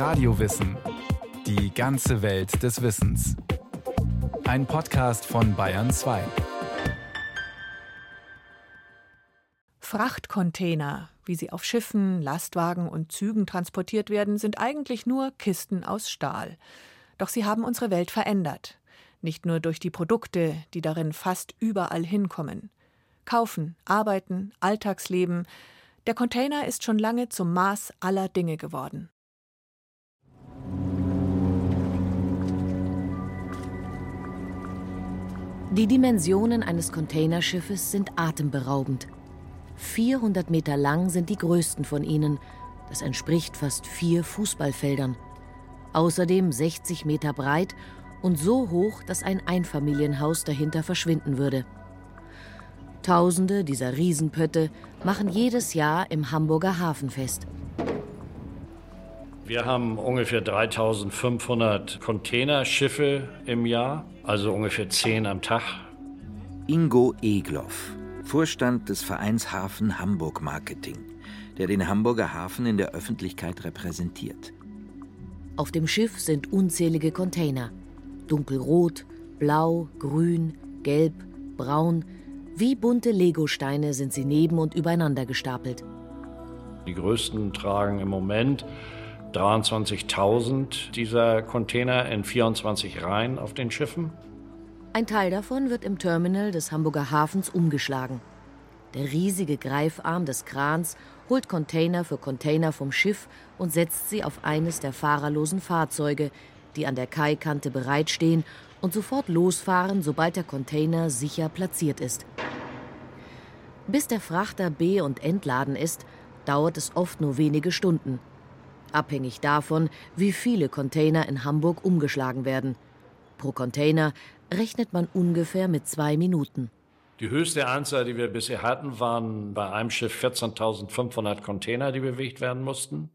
Radiowissen. Die ganze Welt des Wissens. Ein Podcast von Bayern 2. Frachtcontainer, wie sie auf Schiffen, Lastwagen und Zügen transportiert werden, sind eigentlich nur Kisten aus Stahl. Doch sie haben unsere Welt verändert. Nicht nur durch die Produkte, die darin fast überall hinkommen. Kaufen, Arbeiten, Alltagsleben. Der Container ist schon lange zum Maß aller Dinge geworden. Die Dimensionen eines Containerschiffes sind atemberaubend. 400 Meter lang sind die größten von ihnen. Das entspricht fast vier Fußballfeldern. Außerdem 60 Meter breit und so hoch, dass ein Einfamilienhaus dahinter verschwinden würde. Tausende dieser Riesenpötte machen jedes Jahr im Hamburger Hafen fest. Wir haben ungefähr 3500 Containerschiffe im Jahr, also ungefähr 10 am Tag. Ingo Egloff, Vorstand des Vereins Hafen Hamburg Marketing, der den Hamburger Hafen in der Öffentlichkeit repräsentiert. Auf dem Schiff sind unzählige Container. Dunkelrot, blau, grün, gelb, braun. Wie bunte Legosteine sind sie neben und übereinander gestapelt. Die größten tragen im Moment 23.000 dieser Container in 24 Reihen auf den Schiffen. Ein Teil davon wird im Terminal des Hamburger Hafens umgeschlagen. Der riesige Greifarm des Krans holt Container für Container vom Schiff und setzt sie auf eines der fahrerlosen Fahrzeuge, die an der Kaikante bereitstehen und sofort losfahren, sobald der Container sicher platziert ist. Bis der Frachter be- und entladen ist, dauert es oft nur wenige Stunden abhängig davon, wie viele Container in Hamburg umgeschlagen werden. Pro Container rechnet man ungefähr mit zwei Minuten. Die höchste Anzahl, die wir bisher hatten, waren bei einem Schiff 14.500 Container, die bewegt werden mussten.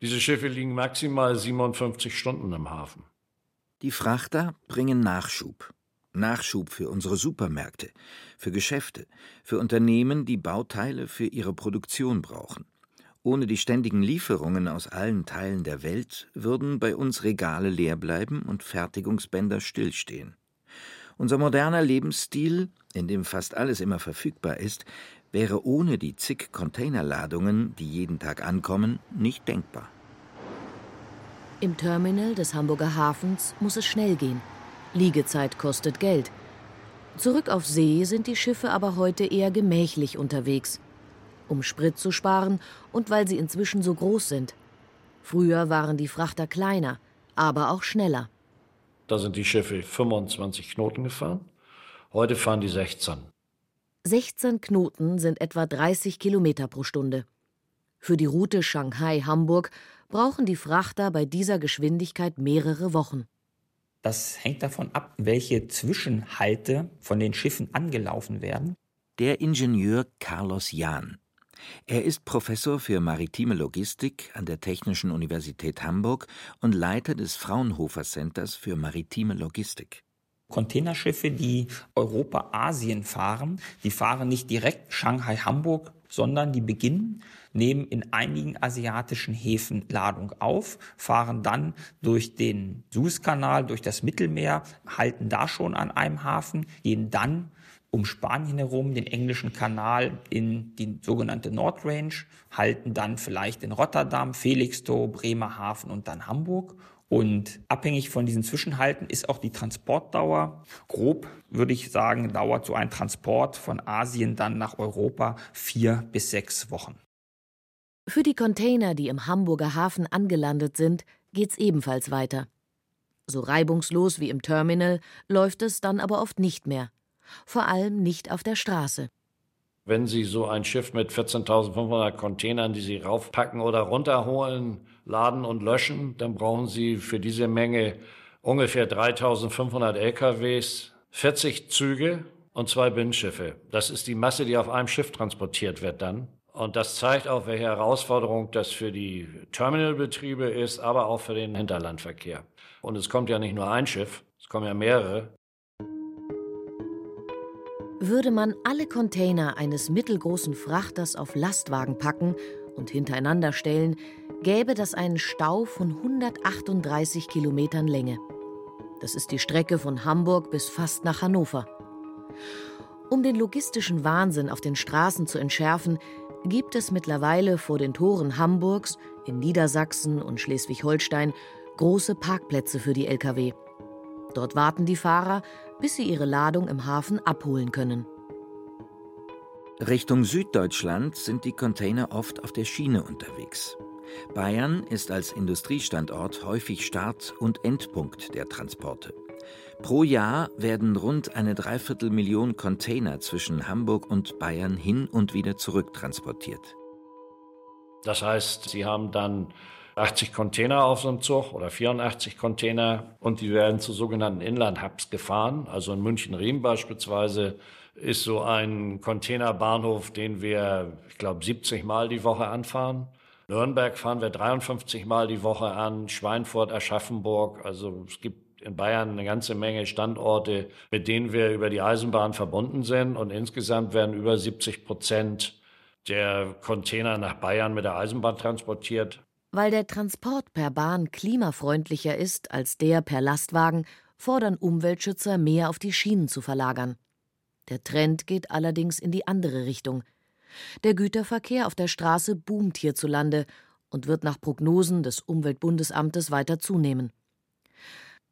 Diese Schiffe liegen maximal 57 Stunden im Hafen. Die Frachter bringen Nachschub. Nachschub für unsere Supermärkte, für Geschäfte, für Unternehmen, die Bauteile für ihre Produktion brauchen. Ohne die ständigen Lieferungen aus allen Teilen der Welt würden bei uns Regale leer bleiben und Fertigungsbänder stillstehen. Unser moderner Lebensstil, in dem fast alles immer verfügbar ist, wäre ohne die zig Containerladungen, die jeden Tag ankommen, nicht denkbar. Im Terminal des Hamburger Hafens muss es schnell gehen. Liegezeit kostet Geld. Zurück auf See sind die Schiffe aber heute eher gemächlich unterwegs um Sprit zu sparen und weil sie inzwischen so groß sind. Früher waren die Frachter kleiner, aber auch schneller. Da sind die Schiffe 25 Knoten gefahren. Heute fahren die 16. 16 Knoten sind etwa 30 Kilometer pro Stunde. Für die Route Shanghai-Hamburg brauchen die Frachter bei dieser Geschwindigkeit mehrere Wochen. Das hängt davon ab, welche Zwischenhalte von den Schiffen angelaufen werden. Der Ingenieur Carlos Jahn er ist Professor für maritime Logistik an der Technischen Universität Hamburg und Leiter des Fraunhofer Centers für maritime Logistik. Containerschiffe, die Europa-Asien fahren, die fahren nicht direkt Shanghai-Hamburg, sondern die beginnen, nehmen in einigen asiatischen Häfen Ladung auf, fahren dann durch den Suezkanal, durch das Mittelmeer, halten da schon an einem Hafen, gehen dann um Spanien herum den englischen Kanal in die sogenannte Nordrange, halten dann vielleicht in Rotterdam, Felixstowe, Bremerhaven und dann Hamburg. Und abhängig von diesen Zwischenhalten ist auch die Transportdauer. Grob würde ich sagen, dauert so ein Transport von Asien dann nach Europa vier bis sechs Wochen. Für die Container, die im Hamburger Hafen angelandet sind, geht's ebenfalls weiter. So reibungslos wie im Terminal läuft es dann aber oft nicht mehr vor allem nicht auf der Straße. Wenn Sie so ein Schiff mit 14.500 Containern, die Sie raufpacken oder runterholen, laden und löschen, dann brauchen Sie für diese Menge ungefähr 3.500 LKWs, 40 Züge und zwei Binnenschiffe. Das ist die Masse, die auf einem Schiff transportiert wird dann. Und das zeigt auch, welche Herausforderung das für die Terminalbetriebe ist, aber auch für den Hinterlandverkehr. Und es kommt ja nicht nur ein Schiff, es kommen ja mehrere. Würde man alle Container eines mittelgroßen Frachters auf Lastwagen packen und hintereinander stellen, gäbe das einen Stau von 138 Kilometern Länge. Das ist die Strecke von Hamburg bis fast nach Hannover. Um den logistischen Wahnsinn auf den Straßen zu entschärfen, gibt es mittlerweile vor den Toren Hamburgs, in Niedersachsen und Schleswig-Holstein große Parkplätze für die Lkw. Dort warten die Fahrer, bis sie ihre Ladung im Hafen abholen können. Richtung Süddeutschland sind die Container oft auf der Schiene unterwegs. Bayern ist als Industriestandort häufig Start- und Endpunkt der Transporte. Pro Jahr werden rund eine Dreiviertelmillion Container zwischen Hamburg und Bayern hin und wieder zurück transportiert. Das heißt, Sie haben dann 80 Container auf so einem Zug oder 84 Container und die werden zu sogenannten Inland-Hubs gefahren. Also in München-Riem beispielsweise ist so ein Containerbahnhof, den wir, ich glaube, 70 Mal die Woche anfahren. Nürnberg fahren wir 53 Mal die Woche an, Schweinfurt, Aschaffenburg. Also es gibt in Bayern eine ganze Menge Standorte, mit denen wir über die Eisenbahn verbunden sind. Und insgesamt werden über 70 Prozent der Container nach Bayern mit der Eisenbahn transportiert. Weil der Transport per Bahn klimafreundlicher ist als der per Lastwagen, fordern Umweltschützer mehr auf die Schienen zu verlagern. Der Trend geht allerdings in die andere Richtung. Der Güterverkehr auf der Straße boomt hierzulande und wird nach Prognosen des Umweltbundesamtes weiter zunehmen.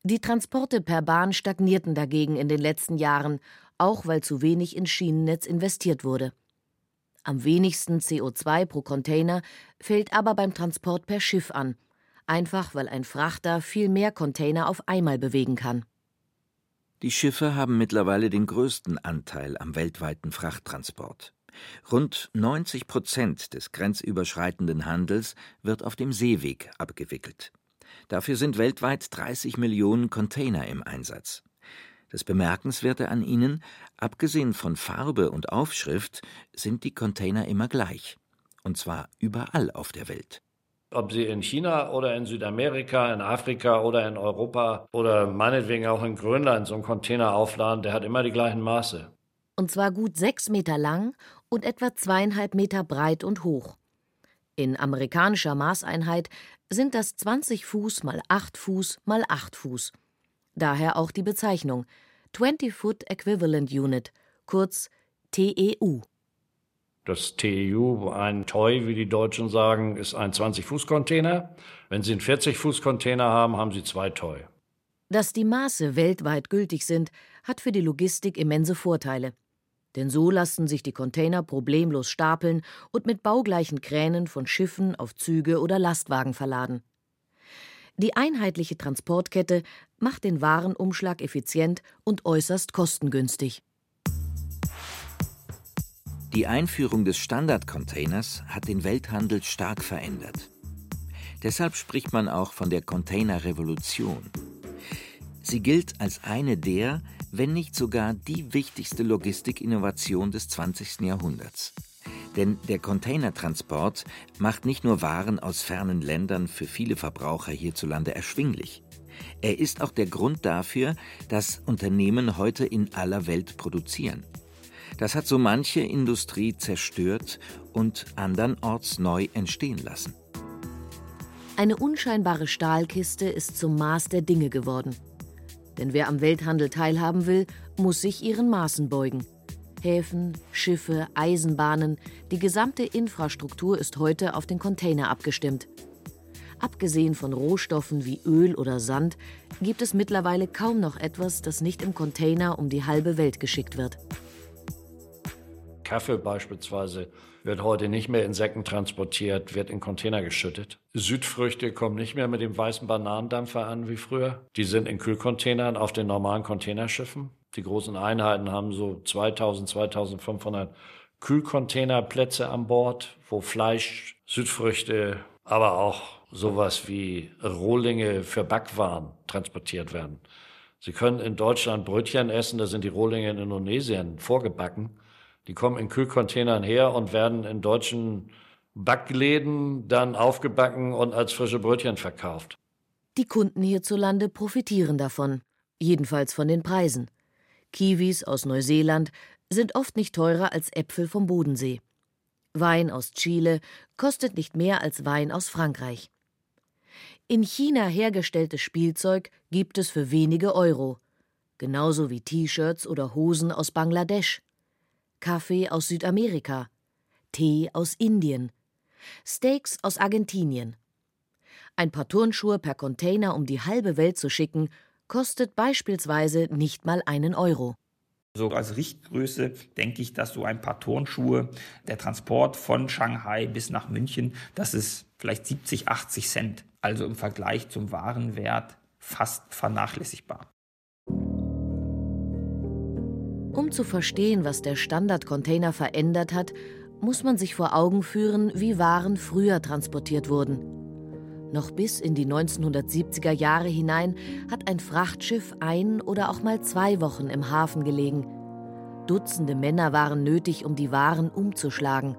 Die Transporte per Bahn stagnierten dagegen in den letzten Jahren, auch weil zu wenig ins Schienennetz investiert wurde. Am wenigsten CO2 pro Container fällt aber beim Transport per Schiff an, einfach weil ein Frachter viel mehr Container auf einmal bewegen kann. Die Schiffe haben mittlerweile den größten Anteil am weltweiten Frachttransport. Rund 90 Prozent des grenzüberschreitenden Handels wird auf dem Seeweg abgewickelt. Dafür sind weltweit 30 Millionen Container im Einsatz. Das Bemerkenswerte an ihnen, abgesehen von Farbe und Aufschrift, sind die Container immer gleich. Und zwar überall auf der Welt. Ob sie in China oder in Südamerika, in Afrika oder in Europa oder meinetwegen auch in Grönland so einen Container aufladen, der hat immer die gleichen Maße. Und zwar gut sechs Meter lang und etwa zweieinhalb Meter breit und hoch. In amerikanischer Maßeinheit sind das 20 Fuß mal 8 Fuß mal 8 Fuß. Daher auch die Bezeichnung 20 Foot Equivalent Unit, kurz TEU. Das TEU, ein Toy, wie die Deutschen sagen, ist ein 20-Fuß-Container. Wenn Sie einen 40-Fuß-Container haben, haben Sie zwei Toy. Dass die Maße weltweit gültig sind, hat für die Logistik immense Vorteile. Denn so lassen sich die Container problemlos stapeln und mit baugleichen Kränen von Schiffen auf Züge oder Lastwagen verladen. Die einheitliche Transportkette macht den Warenumschlag effizient und äußerst kostengünstig. Die Einführung des Standardcontainers hat den Welthandel stark verändert. Deshalb spricht man auch von der Containerrevolution. Sie gilt als eine der, wenn nicht sogar die wichtigste Logistikinnovation des 20. Jahrhunderts. Denn der Containertransport macht nicht nur Waren aus fernen Ländern für viele Verbraucher hierzulande erschwinglich. Er ist auch der Grund dafür, dass Unternehmen heute in aller Welt produzieren. Das hat so manche Industrie zerstört und andernorts neu entstehen lassen. Eine unscheinbare Stahlkiste ist zum Maß der Dinge geworden. Denn wer am Welthandel teilhaben will, muss sich ihren Maßen beugen. Häfen, Schiffe, Eisenbahnen, die gesamte Infrastruktur ist heute auf den Container abgestimmt. Abgesehen von Rohstoffen wie Öl oder Sand gibt es mittlerweile kaum noch etwas, das nicht im Container um die halbe Welt geschickt wird. Kaffee beispielsweise wird heute nicht mehr in Säcken transportiert, wird in Container geschüttet. Südfrüchte kommen nicht mehr mit dem weißen Bananendampfer an wie früher. Die sind in Kühlcontainern auf den normalen Containerschiffen. Die großen Einheiten haben so 2000, 2500 Kühlcontainerplätze an Bord, wo Fleisch, Südfrüchte, aber auch sowas wie Rohlinge für Backwaren transportiert werden. Sie können in Deutschland Brötchen essen, da sind die Rohlinge in Indonesien vorgebacken. Die kommen in Kühlcontainern her und werden in deutschen Backläden dann aufgebacken und als frische Brötchen verkauft. Die Kunden hierzulande profitieren davon, jedenfalls von den Preisen. Kiwis aus Neuseeland sind oft nicht teurer als Äpfel vom Bodensee. Wein aus Chile kostet nicht mehr als Wein aus Frankreich. In China hergestelltes Spielzeug gibt es für wenige Euro, genauso wie T-Shirts oder Hosen aus Bangladesch, Kaffee aus Südamerika, Tee aus Indien, Steaks aus Argentinien. Ein paar Turnschuhe per Container um die halbe Welt zu schicken, kostet beispielsweise nicht mal einen Euro. So als Richtgröße denke ich, dass so ein paar Turnschuhe, der Transport von Shanghai bis nach München, das ist vielleicht 70, 80 Cent. Also im Vergleich zum Warenwert fast vernachlässigbar. Um zu verstehen, was der Standardcontainer verändert hat, muss man sich vor Augen führen, wie Waren früher transportiert wurden. Noch bis in die 1970er Jahre hinein hat ein Frachtschiff ein oder auch mal zwei Wochen im Hafen gelegen. Dutzende Männer waren nötig, um die Waren umzuschlagen.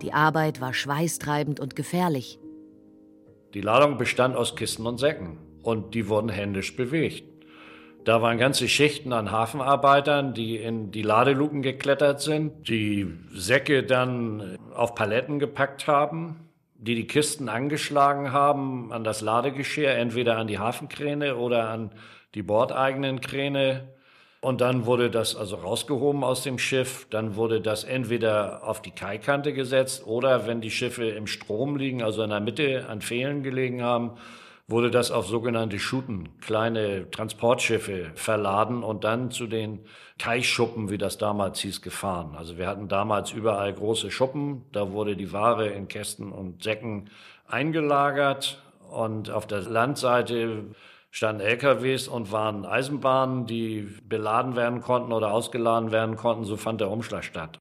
Die Arbeit war schweißtreibend und gefährlich. Die Ladung bestand aus Kisten und Säcken und die wurden händisch bewegt. Da waren ganze Schichten an Hafenarbeitern, die in die Ladeluken geklettert sind, die Säcke dann auf Paletten gepackt haben, die die Kisten angeschlagen haben an das Ladegeschirr, entweder an die Hafenkräne oder an die bordeigenen Kräne. Und dann wurde das also rausgehoben aus dem Schiff. Dann wurde das entweder auf die Kaikante gesetzt oder wenn die Schiffe im Strom liegen, also in der Mitte an Pfählen gelegen haben, wurde das auf sogenannte Schuten, kleine Transportschiffe verladen und dann zu den Teichschuppen, wie das damals hieß, gefahren. Also wir hatten damals überall große Schuppen, da wurde die Ware in Kästen und Säcken eingelagert und auf der Landseite standen LKWs und waren Eisenbahnen, die beladen werden konnten oder ausgeladen werden konnten. So fand der Umschlag statt.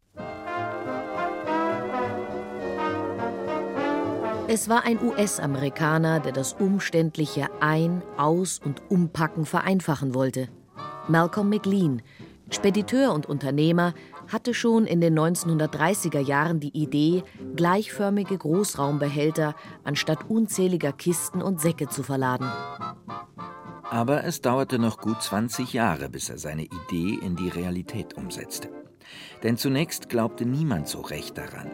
Es war ein US-Amerikaner, der das umständliche Ein-, Aus- und Umpacken vereinfachen wollte. Malcolm McLean, Spediteur und Unternehmer, hatte schon in den 1930er Jahren die Idee, gleichförmige Großraumbehälter anstatt unzähliger Kisten und Säcke zu verladen. Aber es dauerte noch gut 20 Jahre, bis er seine Idee in die Realität umsetzte. Denn zunächst glaubte niemand so recht daran.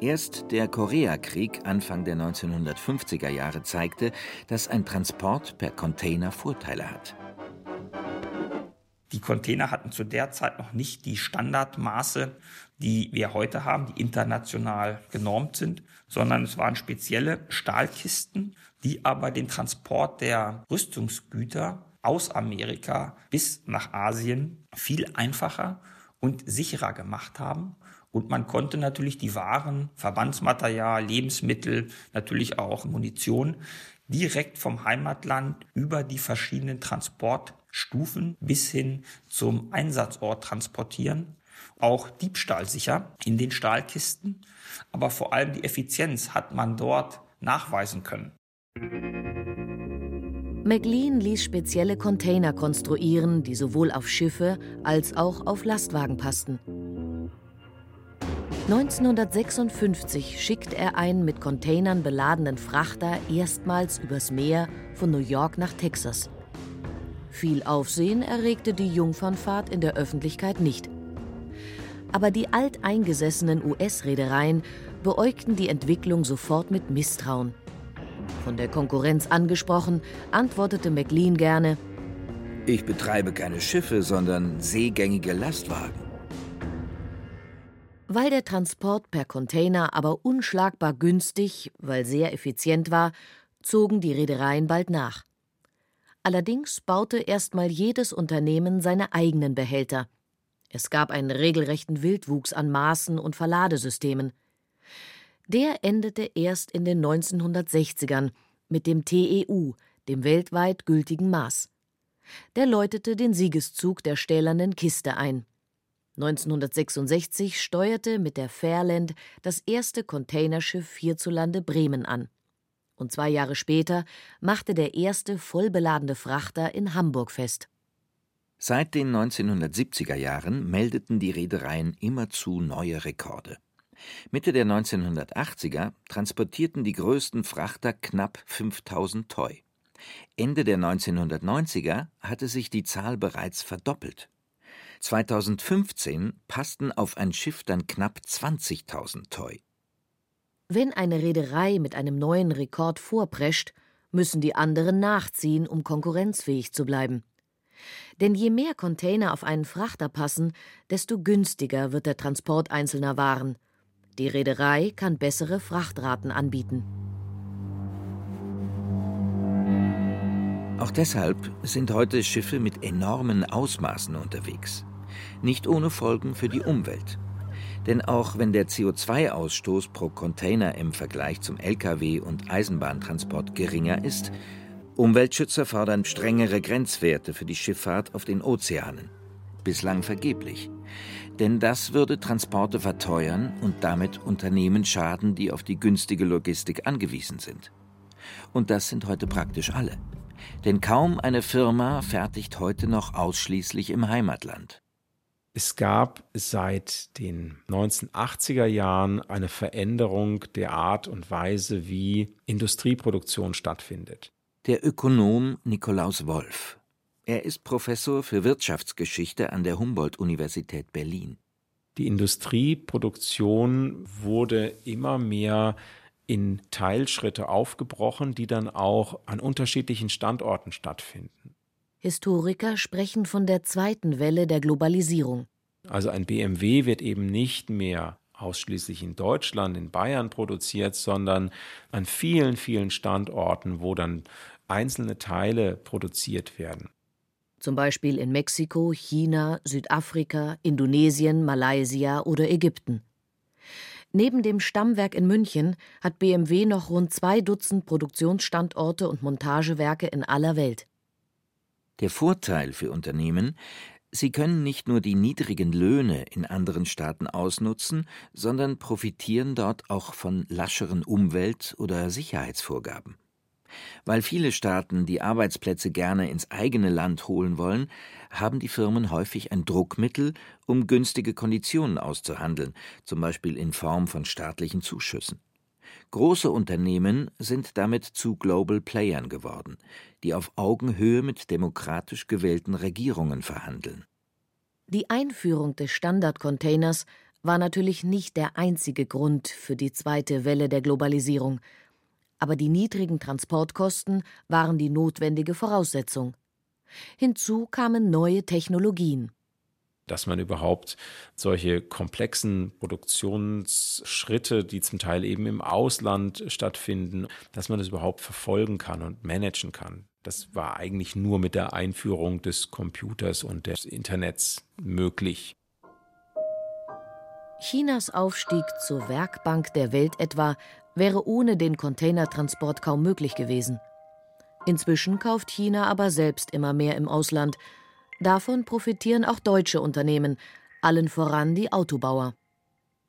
Erst der Koreakrieg Anfang der 1950er Jahre zeigte, dass ein Transport per Container Vorteile hat. Die Container hatten zu der Zeit noch nicht die Standardmaße, die wir heute haben, die international genormt sind, sondern es waren spezielle Stahlkisten, die aber den Transport der Rüstungsgüter aus Amerika bis nach Asien viel einfacher und sicherer gemacht haben. Und man konnte natürlich die Waren, Verbandsmaterial, Lebensmittel, natürlich auch Munition direkt vom Heimatland über die verschiedenen Transportstufen bis hin zum Einsatzort transportieren. Auch diebstahlsicher in den Stahlkisten, aber vor allem die Effizienz hat man dort nachweisen können. McLean ließ spezielle Container konstruieren, die sowohl auf Schiffe als auch auf Lastwagen passten. 1956 schickt er einen mit Containern beladenen Frachter erstmals übers Meer von New York nach Texas. Viel Aufsehen erregte die Jungfernfahrt in der Öffentlichkeit nicht. Aber die alteingesessenen US-Reedereien beäugten die Entwicklung sofort mit Misstrauen. Von der Konkurrenz angesprochen, antwortete McLean gerne: Ich betreibe keine Schiffe, sondern seegängige Lastwagen. Weil der Transport per Container aber unschlagbar günstig, weil sehr effizient war, zogen die Reedereien bald nach. Allerdings baute erstmal jedes Unternehmen seine eigenen Behälter. Es gab einen regelrechten Wildwuchs an Maßen und Verladesystemen. Der endete erst in den 1960ern mit dem TEU, dem weltweit gültigen Maß. Der läutete den Siegeszug der stählernen Kiste ein. 1966 steuerte mit der Fairland das erste Containerschiff hierzulande Bremen an. Und zwei Jahre später machte der erste vollbeladene Frachter in Hamburg fest. Seit den 1970er Jahren meldeten die Reedereien immerzu neue Rekorde. Mitte der 1980er transportierten die größten Frachter knapp 5000 Toy. Ende der 1990er hatte sich die Zahl bereits verdoppelt. 2015 passten auf ein Schiff dann knapp 20.000 Toy. Wenn eine Reederei mit einem neuen Rekord vorprescht, müssen die anderen nachziehen, um konkurrenzfähig zu bleiben. Denn je mehr Container auf einen Frachter passen, desto günstiger wird der Transport einzelner Waren. Die Reederei kann bessere Frachtraten anbieten. Auch deshalb sind heute Schiffe mit enormen Ausmaßen unterwegs. Nicht ohne Folgen für die Umwelt. Denn auch wenn der CO2-Ausstoß pro Container im Vergleich zum Lkw- und Eisenbahntransport geringer ist, Umweltschützer fordern strengere Grenzwerte für die Schifffahrt auf den Ozeanen. Bislang vergeblich. Denn das würde Transporte verteuern und damit Unternehmen schaden, die auf die günstige Logistik angewiesen sind. Und das sind heute praktisch alle. Denn kaum eine Firma fertigt heute noch ausschließlich im Heimatland. Es gab seit den 1980er Jahren eine Veränderung der Art und Weise, wie Industrieproduktion stattfindet. Der Ökonom Nikolaus Wolf. Er ist Professor für Wirtschaftsgeschichte an der Humboldt-Universität Berlin. Die Industrieproduktion wurde immer mehr in Teilschritte aufgebrochen, die dann auch an unterschiedlichen Standorten stattfinden. Historiker sprechen von der zweiten Welle der Globalisierung. Also ein BMW wird eben nicht mehr ausschließlich in Deutschland, in Bayern produziert, sondern an vielen, vielen Standorten, wo dann einzelne Teile produziert werden. Zum Beispiel in Mexiko, China, Südafrika, Indonesien, Malaysia oder Ägypten. Neben dem Stammwerk in München hat BMW noch rund zwei Dutzend Produktionsstandorte und Montagewerke in aller Welt. Der Vorteil für Unternehmen, sie können nicht nur die niedrigen Löhne in anderen Staaten ausnutzen, sondern profitieren dort auch von lascheren Umwelt- oder Sicherheitsvorgaben. Weil viele Staaten die Arbeitsplätze gerne ins eigene Land holen wollen, haben die Firmen häufig ein Druckmittel, um günstige Konditionen auszuhandeln, zum Beispiel in Form von staatlichen Zuschüssen. Große Unternehmen sind damit zu Global Playern geworden, die auf Augenhöhe mit demokratisch gewählten Regierungen verhandeln. Die Einführung des Standardcontainers war natürlich nicht der einzige Grund für die zweite Welle der Globalisierung, aber die niedrigen Transportkosten waren die notwendige Voraussetzung. Hinzu kamen neue Technologien. Dass man überhaupt solche komplexen Produktionsschritte, die zum Teil eben im Ausland stattfinden, dass man das überhaupt verfolgen kann und managen kann. Das war eigentlich nur mit der Einführung des Computers und des Internets möglich. Chinas Aufstieg zur Werkbank der Welt etwa wäre ohne den Containertransport kaum möglich gewesen. Inzwischen kauft China aber selbst immer mehr im Ausland. Davon profitieren auch deutsche Unternehmen, allen voran die Autobauer.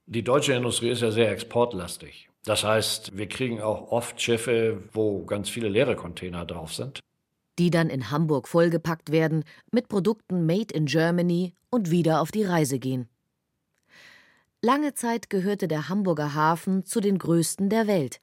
Die deutsche Industrie ist ja sehr exportlastig. Das heißt, wir kriegen auch oft Schiffe, wo ganz viele leere Container drauf sind. Die dann in Hamburg vollgepackt werden mit Produkten made in Germany und wieder auf die Reise gehen. Lange Zeit gehörte der Hamburger Hafen zu den größten der Welt.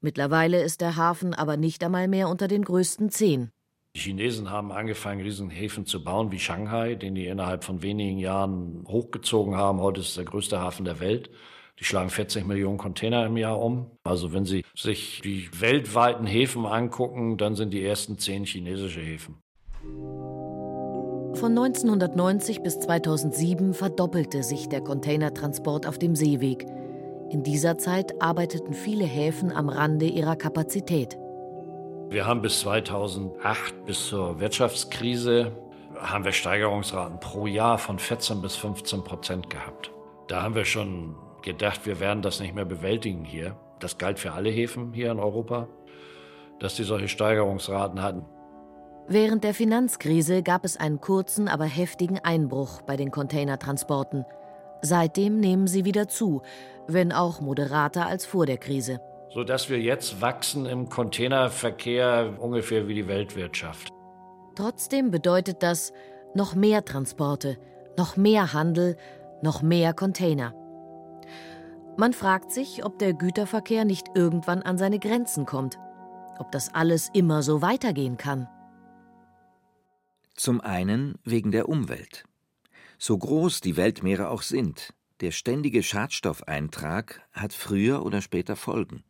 Mittlerweile ist der Hafen aber nicht einmal mehr unter den größten zehn. Die Chinesen haben angefangen, Riesenhäfen zu bauen wie Shanghai, den die innerhalb von wenigen Jahren hochgezogen haben. Heute ist es der größte Hafen der Welt. Die schlagen 40 Millionen Container im Jahr um. Also wenn Sie sich die weltweiten Häfen angucken, dann sind die ersten zehn chinesische Häfen. Von 1990 bis 2007 verdoppelte sich der Containertransport auf dem Seeweg. In dieser Zeit arbeiteten viele Häfen am Rande ihrer Kapazität. Wir haben bis 2008, bis zur Wirtschaftskrise, haben wir Steigerungsraten pro Jahr von 14 bis 15 Prozent gehabt. Da haben wir schon gedacht, wir werden das nicht mehr bewältigen hier. Das galt für alle Häfen hier in Europa, dass die solche Steigerungsraten hatten. Während der Finanzkrise gab es einen kurzen, aber heftigen Einbruch bei den Containertransporten. Seitdem nehmen sie wieder zu, wenn auch moderater als vor der Krise. Sodass wir jetzt wachsen im Containerverkehr ungefähr wie die Weltwirtschaft. Trotzdem bedeutet das noch mehr Transporte, noch mehr Handel, noch mehr Container. Man fragt sich, ob der Güterverkehr nicht irgendwann an seine Grenzen kommt, ob das alles immer so weitergehen kann. Zum einen wegen der Umwelt. So groß die Weltmeere auch sind, der ständige Schadstoffeintrag hat früher oder später Folgen.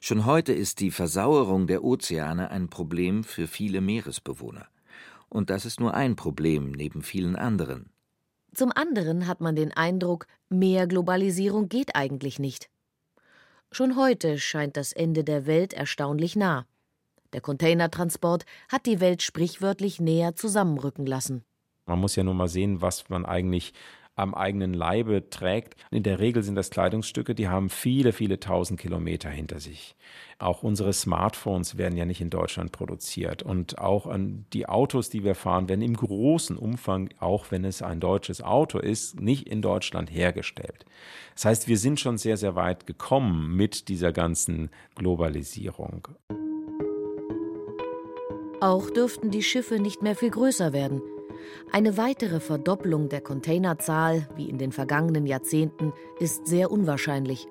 Schon heute ist die Versauerung der Ozeane ein Problem für viele Meeresbewohner. Und das ist nur ein Problem neben vielen anderen. Zum anderen hat man den Eindruck, mehr Globalisierung geht eigentlich nicht. Schon heute scheint das Ende der Welt erstaunlich nah. Der Containertransport hat die Welt sprichwörtlich näher zusammenrücken lassen. Man muss ja nur mal sehen, was man eigentlich am eigenen Leibe trägt. In der Regel sind das Kleidungsstücke, die haben viele, viele tausend Kilometer hinter sich. Auch unsere Smartphones werden ja nicht in Deutschland produziert. Und auch die Autos, die wir fahren, werden im großen Umfang, auch wenn es ein deutsches Auto ist, nicht in Deutschland hergestellt. Das heißt, wir sind schon sehr, sehr weit gekommen mit dieser ganzen Globalisierung. Auch dürften die Schiffe nicht mehr viel größer werden. Eine weitere Verdopplung der Containerzahl, wie in den vergangenen Jahrzehnten, ist sehr unwahrscheinlich.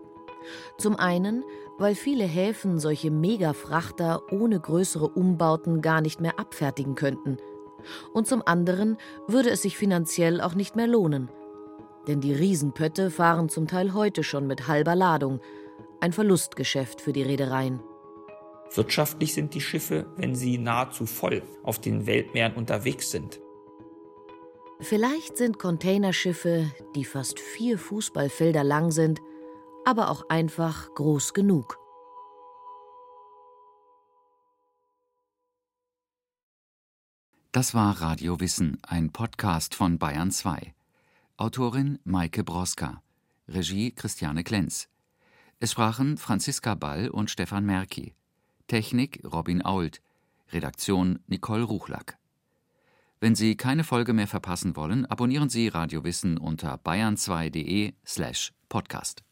Zum einen, weil viele Häfen solche Megafrachter ohne größere Umbauten gar nicht mehr abfertigen könnten. Und zum anderen würde es sich finanziell auch nicht mehr lohnen. Denn die Riesenpötte fahren zum Teil heute schon mit halber Ladung. Ein Verlustgeschäft für die Reedereien. Wirtschaftlich sind die Schiffe, wenn sie nahezu voll auf den Weltmeeren unterwegs sind. Vielleicht sind Containerschiffe, die fast vier Fußballfelder lang sind, aber auch einfach groß genug. Das war Radio Wissen, ein Podcast von Bayern 2. Autorin Maike Broska, Regie Christiane Klenz. Es sprachen Franziska Ball und Stefan Merki. Technik Robin Ault. Redaktion Nicole Ruchlack. Wenn Sie keine Folge mehr verpassen wollen, abonnieren Sie Radio Wissen unter bayern2.de slash podcast.